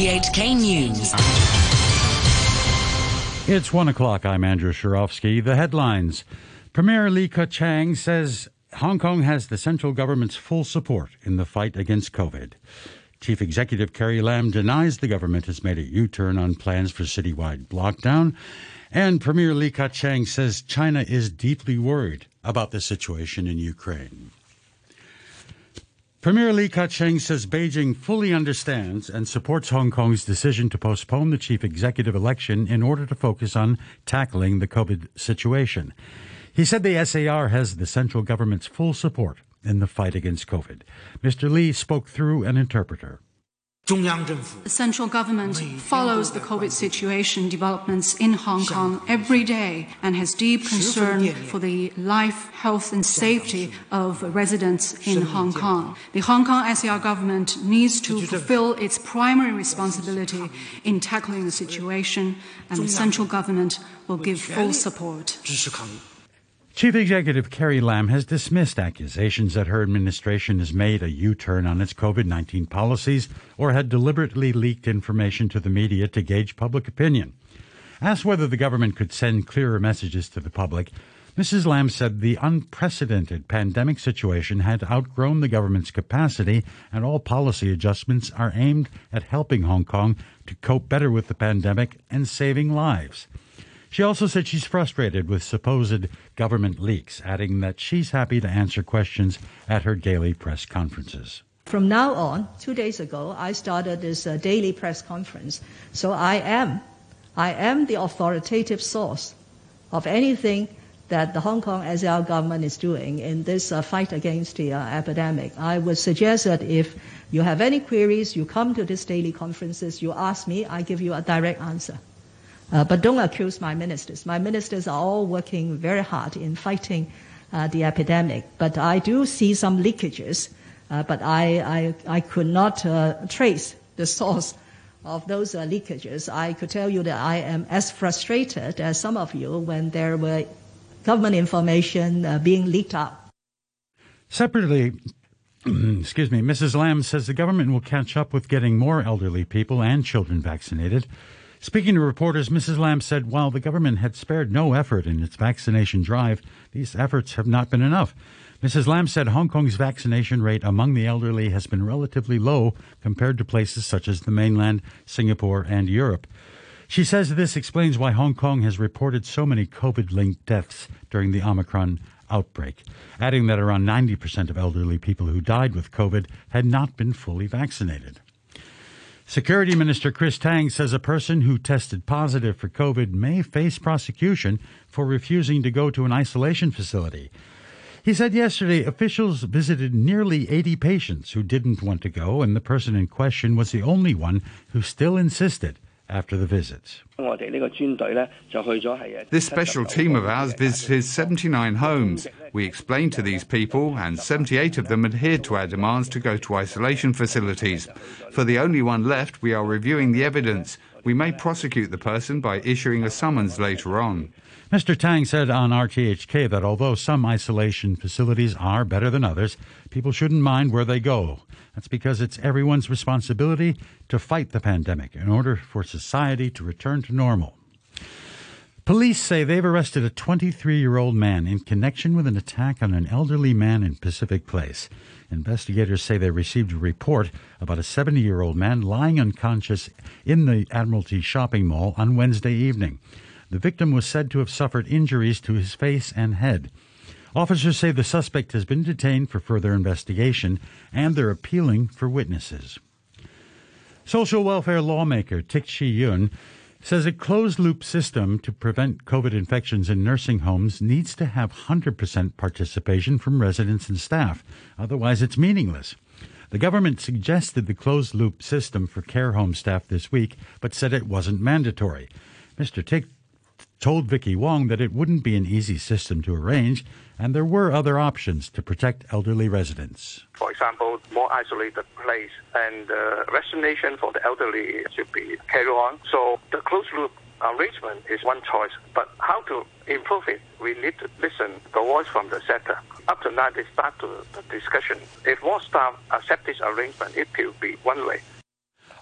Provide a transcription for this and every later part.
RTHK News. It's one o'clock. I'm Andrew Shirovsky. The headlines. Premier Li Keqiang says Hong Kong has the central government's full support in the fight against COVID. Chief Executive Carrie Lam denies the government has made a U turn on plans for citywide lockdown. And Premier Li Keqiang says China is deeply worried about the situation in Ukraine. Premier Li Keqiang says Beijing fully understands and supports Hong Kong's decision to postpone the chief executive election in order to focus on tackling the COVID situation. He said the SAR has the central government's full support in the fight against COVID. Mr. Li spoke through an interpreter. The central government follows the COVID situation developments in Hong Kong every day and has deep concern for the life, health, and safety of residents in Hong Kong. The Hong Kong SAR government needs to fulfill its primary responsibility in tackling the situation, and the central government will give full support. Chief Executive Carrie Lam has dismissed accusations that her administration has made a U turn on its COVID 19 policies or had deliberately leaked information to the media to gauge public opinion. Asked whether the government could send clearer messages to the public, Mrs. Lam said the unprecedented pandemic situation had outgrown the government's capacity and all policy adjustments are aimed at helping Hong Kong to cope better with the pandemic and saving lives. She also said she's frustrated with supposed government leaks, adding that she's happy to answer questions at her daily press conferences. From now on, two days ago, I started this uh, daily press conference. So I am, I am the authoritative source of anything that the Hong Kong SAR government is doing in this uh, fight against the uh, epidemic. I would suggest that if you have any queries, you come to these daily conferences, you ask me, I give you a direct answer. Uh, but don't accuse my ministers. My ministers are all working very hard in fighting uh, the epidemic. But I do see some leakages, uh, but I, I, I, could not uh, trace the source of those uh, leakages. I could tell you that I am as frustrated as some of you when there were government information uh, being leaked out. Separately, excuse me, Mrs. Lam says the government will catch up with getting more elderly people and children vaccinated. Speaking to reporters, Mrs. Lam said while the government had spared no effort in its vaccination drive, these efforts have not been enough. Mrs. Lam said Hong Kong's vaccination rate among the elderly has been relatively low compared to places such as the mainland, Singapore, and Europe. She says this explains why Hong Kong has reported so many COVID linked deaths during the Omicron outbreak, adding that around 90% of elderly people who died with COVID had not been fully vaccinated. Security Minister Chris Tang says a person who tested positive for COVID may face prosecution for refusing to go to an isolation facility. He said yesterday officials visited nearly 80 patients who didn't want to go, and the person in question was the only one who still insisted after the visits. This special team of ours visited 79 homes. We explained to these people, and 78 of them adhered to our demands to go to isolation facilities. For the only one left, we are reviewing the evidence. We may prosecute the person by issuing a summons later on. Mr. Tang said on RTHK that although some isolation facilities are better than others, people shouldn't mind where they go. That's because it's everyone's responsibility to fight the pandemic in order for society to return to normal. Police say they've arrested a 23 year old man in connection with an attack on an elderly man in Pacific Place. Investigators say they received a report about a 70 year old man lying unconscious in the Admiralty shopping mall on Wednesday evening. The victim was said to have suffered injuries to his face and head. Officers say the suspect has been detained for further investigation and they're appealing for witnesses. Social welfare lawmaker Tik Chi Yuen says a closed loop system to prevent COVID infections in nursing homes needs to have 100% participation from residents and staff. Otherwise, it's meaningless. The government suggested the closed loop system for care home staff this week, but said it wasn't mandatory. Mr. Tik told Vicky Wong that it wouldn't be an easy system to arrange, and there were other options to protect elderly residents. For example, more isolated place and uh, vaccination for the elderly should be carried on. So the closed loop arrangement is one choice, but how to improve it, we need to listen the voice from the sector. Up to now, they start to, the discussion. If more staff accept this arrangement, it will be one way.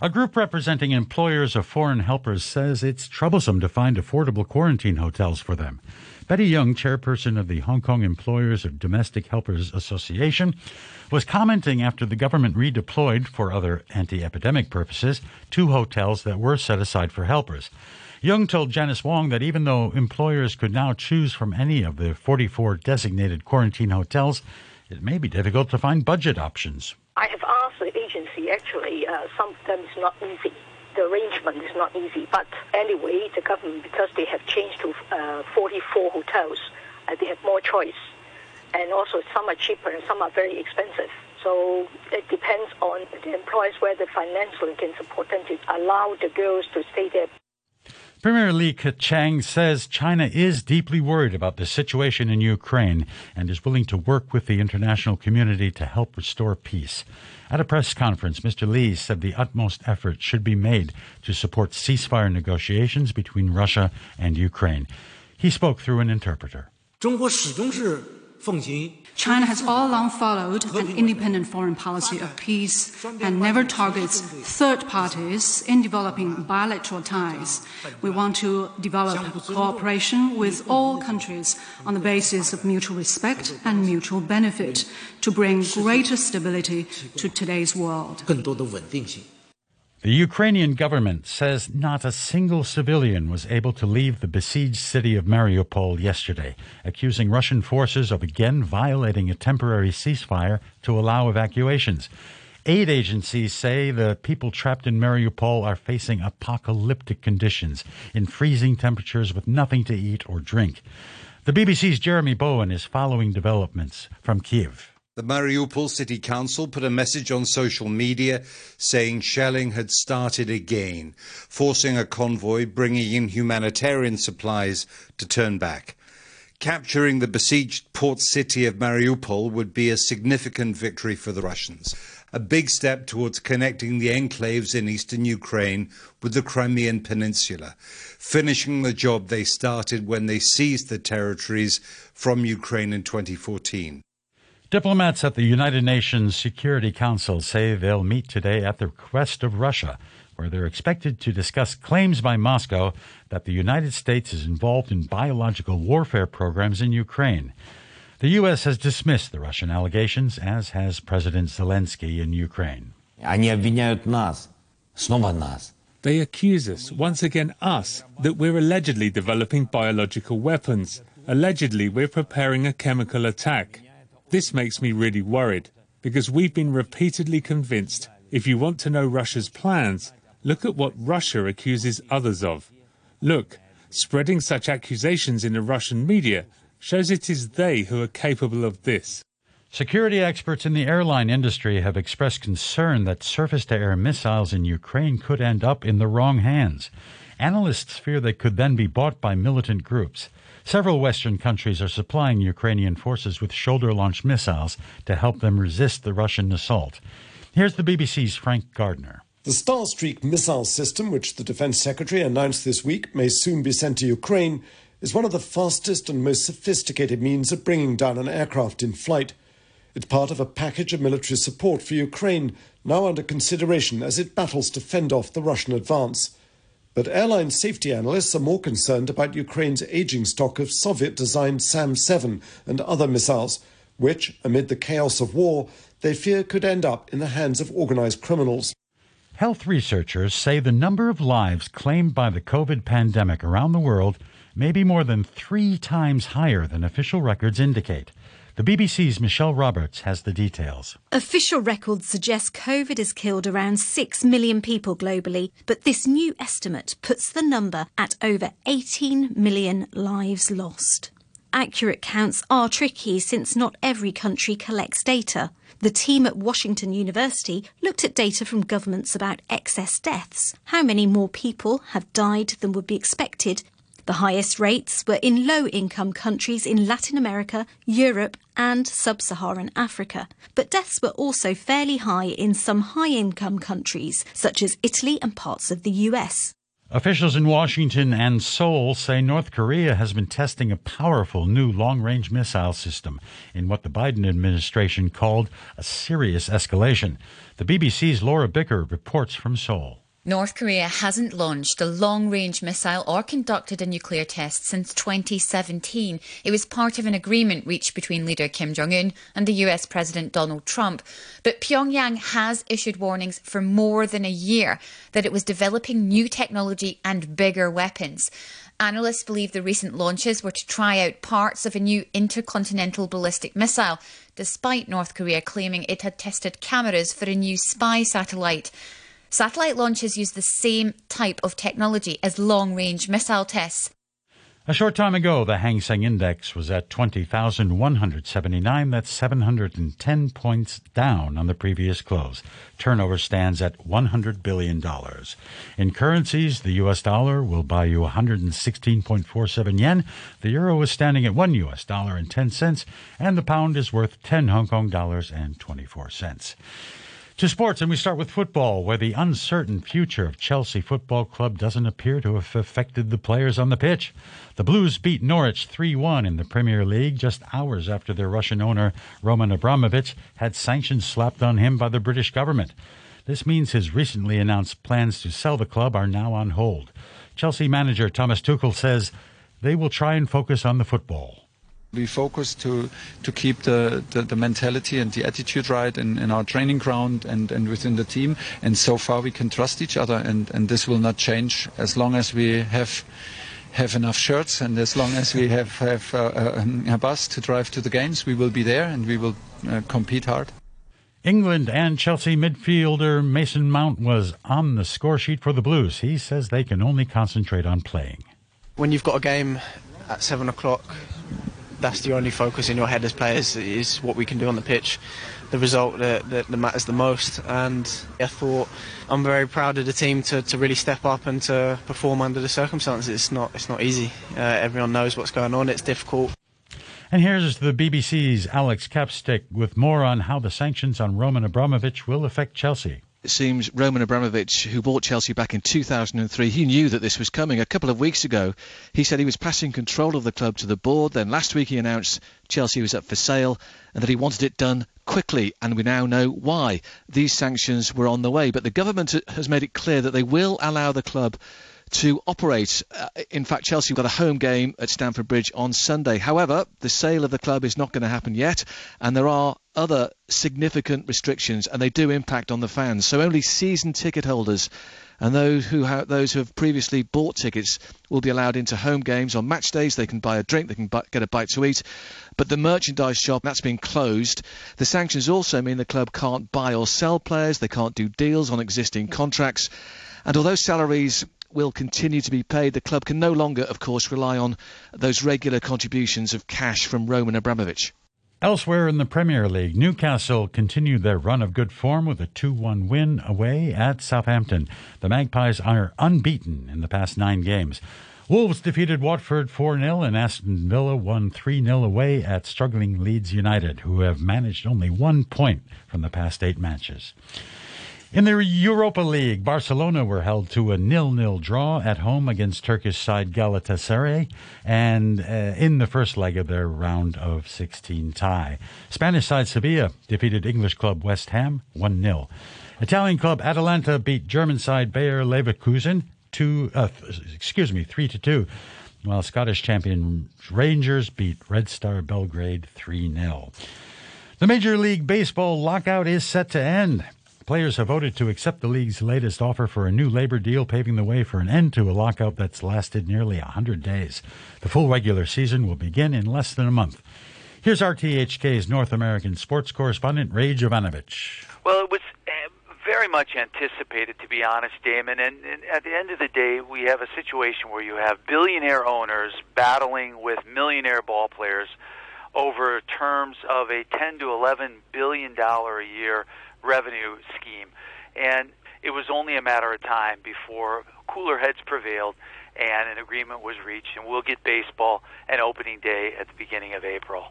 A group representing employers of foreign helpers says it's troublesome to find affordable quarantine hotels for them. Betty Yung, chairperson of the Hong Kong Employers of Domestic Helpers Association, was commenting after the government redeployed, for other anti epidemic purposes, two hotels that were set aside for helpers. Yung told Janice Wong that even though employers could now choose from any of the 44 designated quarantine hotels, it may be difficult to find budget options. I have agency, actually, uh, some not easy. The arrangement is not easy. But anyway, the government, because they have changed to uh, 44 hotels, uh, they have more choice. And also, some are cheaper and some are very expensive. So it depends on the employers whether financially can support them to allow the girls to stay there. Premier Li Keqiang says China is deeply worried about the situation in Ukraine and is willing to work with the international community to help restore peace. At a press conference, Mr. Li said the utmost effort should be made to support ceasefire negotiations between Russia and Ukraine. He spoke through an interpreter. 中国始终是奉行 China has all along followed an independent foreign policy of peace and never targets third parties in developing bilateral ties. We want to develop cooperation with all countries on the basis of mutual respect and mutual benefit to bring greater stability to today's world. The Ukrainian government says not a single civilian was able to leave the besieged city of Mariupol yesterday, accusing Russian forces of again violating a temporary ceasefire to allow evacuations. Aid agencies say the people trapped in Mariupol are facing apocalyptic conditions in freezing temperatures with nothing to eat or drink. The BBC's Jeremy Bowen is following developments from Kiev. The Mariupol City Council put a message on social media saying shelling had started again, forcing a convoy bringing in humanitarian supplies to turn back. Capturing the besieged port city of Mariupol would be a significant victory for the Russians, a big step towards connecting the enclaves in eastern Ukraine with the Crimean Peninsula, finishing the job they started when they seized the territories from Ukraine in 2014. Diplomats at the United Nations Security Council say they'll meet today at the request of Russia, where they're expected to discuss claims by Moscow that the United States is involved in biological warfare programs in Ukraine. The U.S. has dismissed the Russian allegations, as has President Zelensky in Ukraine. They accuse us, once again us, that we're allegedly developing biological weapons. Allegedly, we're preparing a chemical attack. This makes me really worried because we've been repeatedly convinced if you want to know Russia's plans, look at what Russia accuses others of. Look, spreading such accusations in the Russian media shows it is they who are capable of this. Security experts in the airline industry have expressed concern that surface to air missiles in Ukraine could end up in the wrong hands. Analysts fear they could then be bought by militant groups. Several Western countries are supplying Ukrainian forces with shoulder launched missiles to help them resist the Russian assault. Here's the BBC's Frank Gardner. The Starstreak missile system, which the Defense Secretary announced this week may soon be sent to Ukraine, is one of the fastest and most sophisticated means of bringing down an aircraft in flight. It's part of a package of military support for Ukraine, now under consideration as it battles to fend off the Russian advance. But airline safety analysts are more concerned about Ukraine's aging stock of Soviet designed SAM 7 and other missiles, which, amid the chaos of war, they fear could end up in the hands of organized criminals. Health researchers say the number of lives claimed by the COVID pandemic around the world may be more than three times higher than official records indicate. The BBC's Michelle Roberts has the details. Official records suggest COVID has killed around 6 million people globally, but this new estimate puts the number at over 18 million lives lost. Accurate counts are tricky since not every country collects data. The team at Washington University looked at data from governments about excess deaths, how many more people have died than would be expected, the highest rates were in low income countries in Latin America, Europe, and sub Saharan Africa. But deaths were also fairly high in some high income countries, such as Italy and parts of the US. Officials in Washington and Seoul say North Korea has been testing a powerful new long range missile system in what the Biden administration called a serious escalation. The BBC's Laura Bicker reports from Seoul. North Korea hasn't launched a long range missile or conducted a nuclear test since 2017. It was part of an agreement reached between leader Kim Jong un and the US President Donald Trump. But Pyongyang has issued warnings for more than a year that it was developing new technology and bigger weapons. Analysts believe the recent launches were to try out parts of a new intercontinental ballistic missile, despite North Korea claiming it had tested cameras for a new spy satellite. Satellite launches use the same type of technology as long range missile tests. A short time ago, the Hang Seng Index was at 20,179. That's 710 points down on the previous close. Turnover stands at $100 billion. In currencies, the US dollar will buy you 116.47 yen. The euro is standing at 1 US dollar and 10 cents, and the pound is worth 10 Hong Kong dollars and 24 cents. To sports, and we start with football, where the uncertain future of Chelsea Football Club doesn't appear to have affected the players on the pitch. The Blues beat Norwich 3 1 in the Premier League just hours after their Russian owner, Roman Abramovich, had sanctions slapped on him by the British government. This means his recently announced plans to sell the club are now on hold. Chelsea manager Thomas Tuchel says they will try and focus on the football. We focus to to keep the, the, the, mentality and the attitude right in, in our training ground and, and within the team. And so far we can trust each other and, and this will not change as long as we have have enough shirts and as long as we have, have uh, a, uh, a bus to drive to the games, we will be there and we will uh, compete hard. England and Chelsea midfielder Mason Mount was on the score sheet for the Blues. He says they can only concentrate on playing. When you've got a game at seven o'clock that's the only focus in your head as players is what we can do on the pitch, the result that, that, that matters the most. And I thought I'm very proud of the team to, to really step up and to perform under the circumstances. It's not it's not easy. Uh, everyone knows what's going on. It's difficult. And here's the BBC's Alex Capstick with more on how the sanctions on Roman Abramovich will affect Chelsea. It seems Roman Abramovich, who bought Chelsea back in 2003, he knew that this was coming. A couple of weeks ago, he said he was passing control of the club to the board. Then last week, he announced Chelsea was up for sale and that he wanted it done quickly. And we now know why. These sanctions were on the way. But the government has made it clear that they will allow the club to operate. Uh, in fact, Chelsea got a home game at Stamford Bridge on Sunday. However, the sale of the club is not going to happen yet, and there are other significant restrictions, and they do impact on the fans. So only season ticket holders and those who have, those who have previously bought tickets will be allowed into home games on match days. They can buy a drink, they can get a bite to eat, but the merchandise shop that's been closed. The sanctions also mean the club can't buy or sell players, they can't do deals on existing contracts, and although salaries will continue to be paid. The club can no longer, of course, rely on those regular contributions of cash from Roman Abramovich. Elsewhere in the Premier League, Newcastle continued their run of good form with a 2 1 win away at Southampton. The Magpies are unbeaten in the past nine games. Wolves defeated Watford 4 0, and Aston Villa won 3 0 away at struggling Leeds United, who have managed only one point from the past eight matches. In the Europa League, Barcelona were held to a nil-nil draw at home against Turkish side Galatasaray, and uh, in the first leg of their round of 16 tie. Spanish side Sevilla defeated English club West Ham 1-0. Italian club Atalanta beat German side Bayer Leverkusen two, uh, excuse me, three to two. While Scottish champion Rangers beat Red Star Belgrade 3 0. The Major League Baseball lockout is set to end. Players have voted to accept the league's latest offer for a new labor deal, paving the way for an end to a lockout that's lasted nearly 100 days. The full regular season will begin in less than a month. Here's RTHK's North American sports correspondent, Ray Jovanovich. Well, it was uh, very much anticipated, to be honest, Damon. And, and, at the end of the day, we have a situation where you have billionaire owners battling with millionaire ball players over terms of a 10 to 11 billion dollar a year revenue scheme. And it was only a matter of time before cooler heads prevailed and an agreement was reached, and we'll get baseball and opening day at the beginning of April.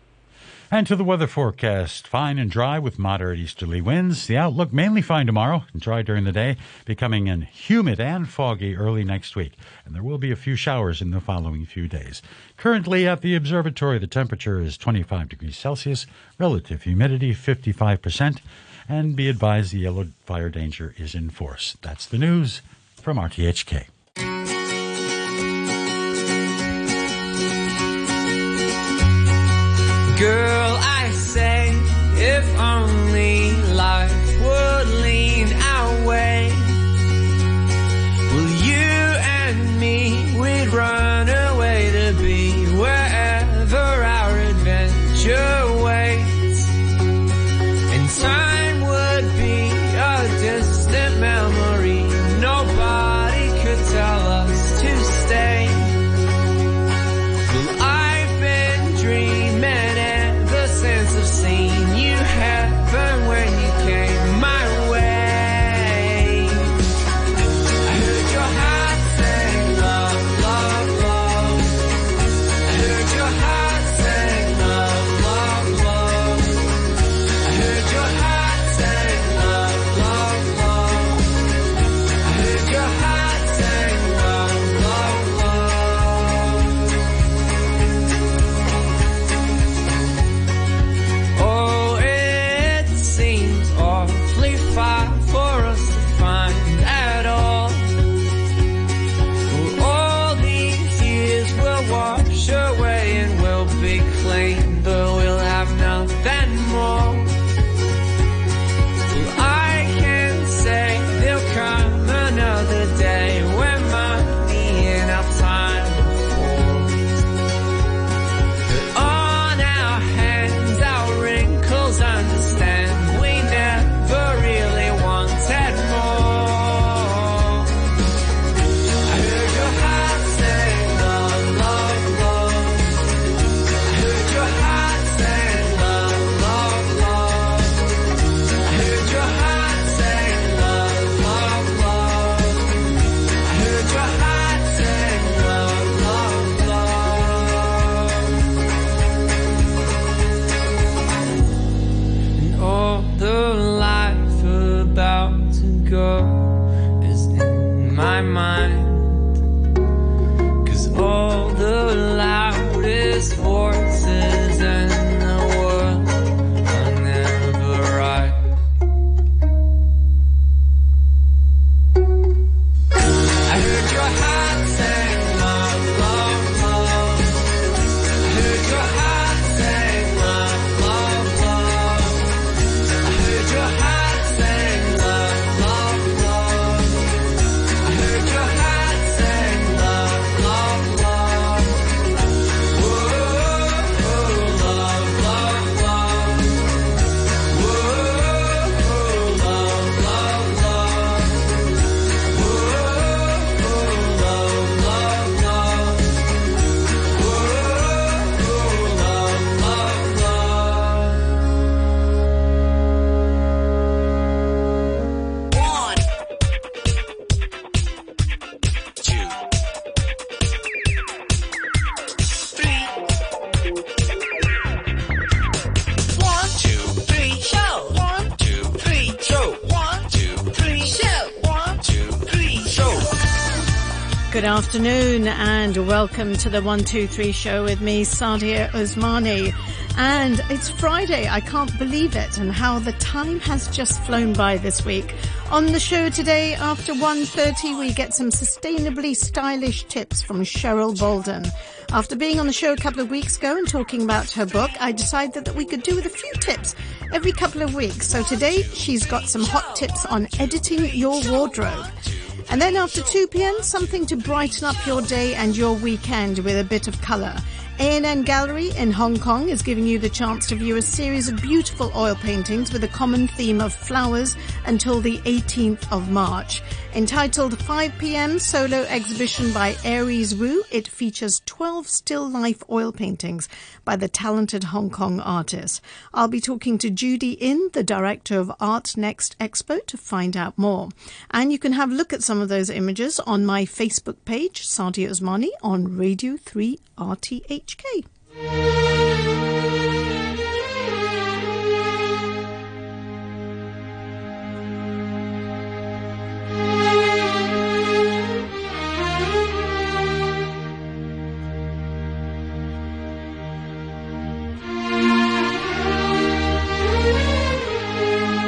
And to the weather forecast fine and dry with moderate easterly winds. The outlook mainly fine tomorrow and dry during the day, becoming an humid and foggy early next week. And there will be a few showers in the following few days. Currently at the observatory, the temperature is 25 degrees Celsius, relative humidity 55%, and be advised the yellow fire danger is in force. That's the news from RTHK. Afternoon and welcome to the 123 show with me, Sadia Osmani. And it's Friday. I can't believe it and how the time has just flown by this week. On the show today after 1.30 we get some sustainably stylish tips from Cheryl Bolden. After being on the show a couple of weeks ago and talking about her book, I decided that we could do with a few tips every couple of weeks. So today she's got some hot tips on editing your wardrobe. And then after 2 p.m., something to brighten up your day and your weekend with a bit of color. ANN Gallery in Hong Kong is giving you the chance to view a series of beautiful oil paintings with a common theme of flowers until the 18th of March. Entitled 5 p.m. solo exhibition by Aries Wu, it features 12 still life oil paintings by the talented Hong Kong artist. I'll be talking to Judy Inn, the director of Art Next Expo, to find out more. And you can have a look at some of those images on my Facebook page, Sadia Osmani, on Radio 3 RTHK.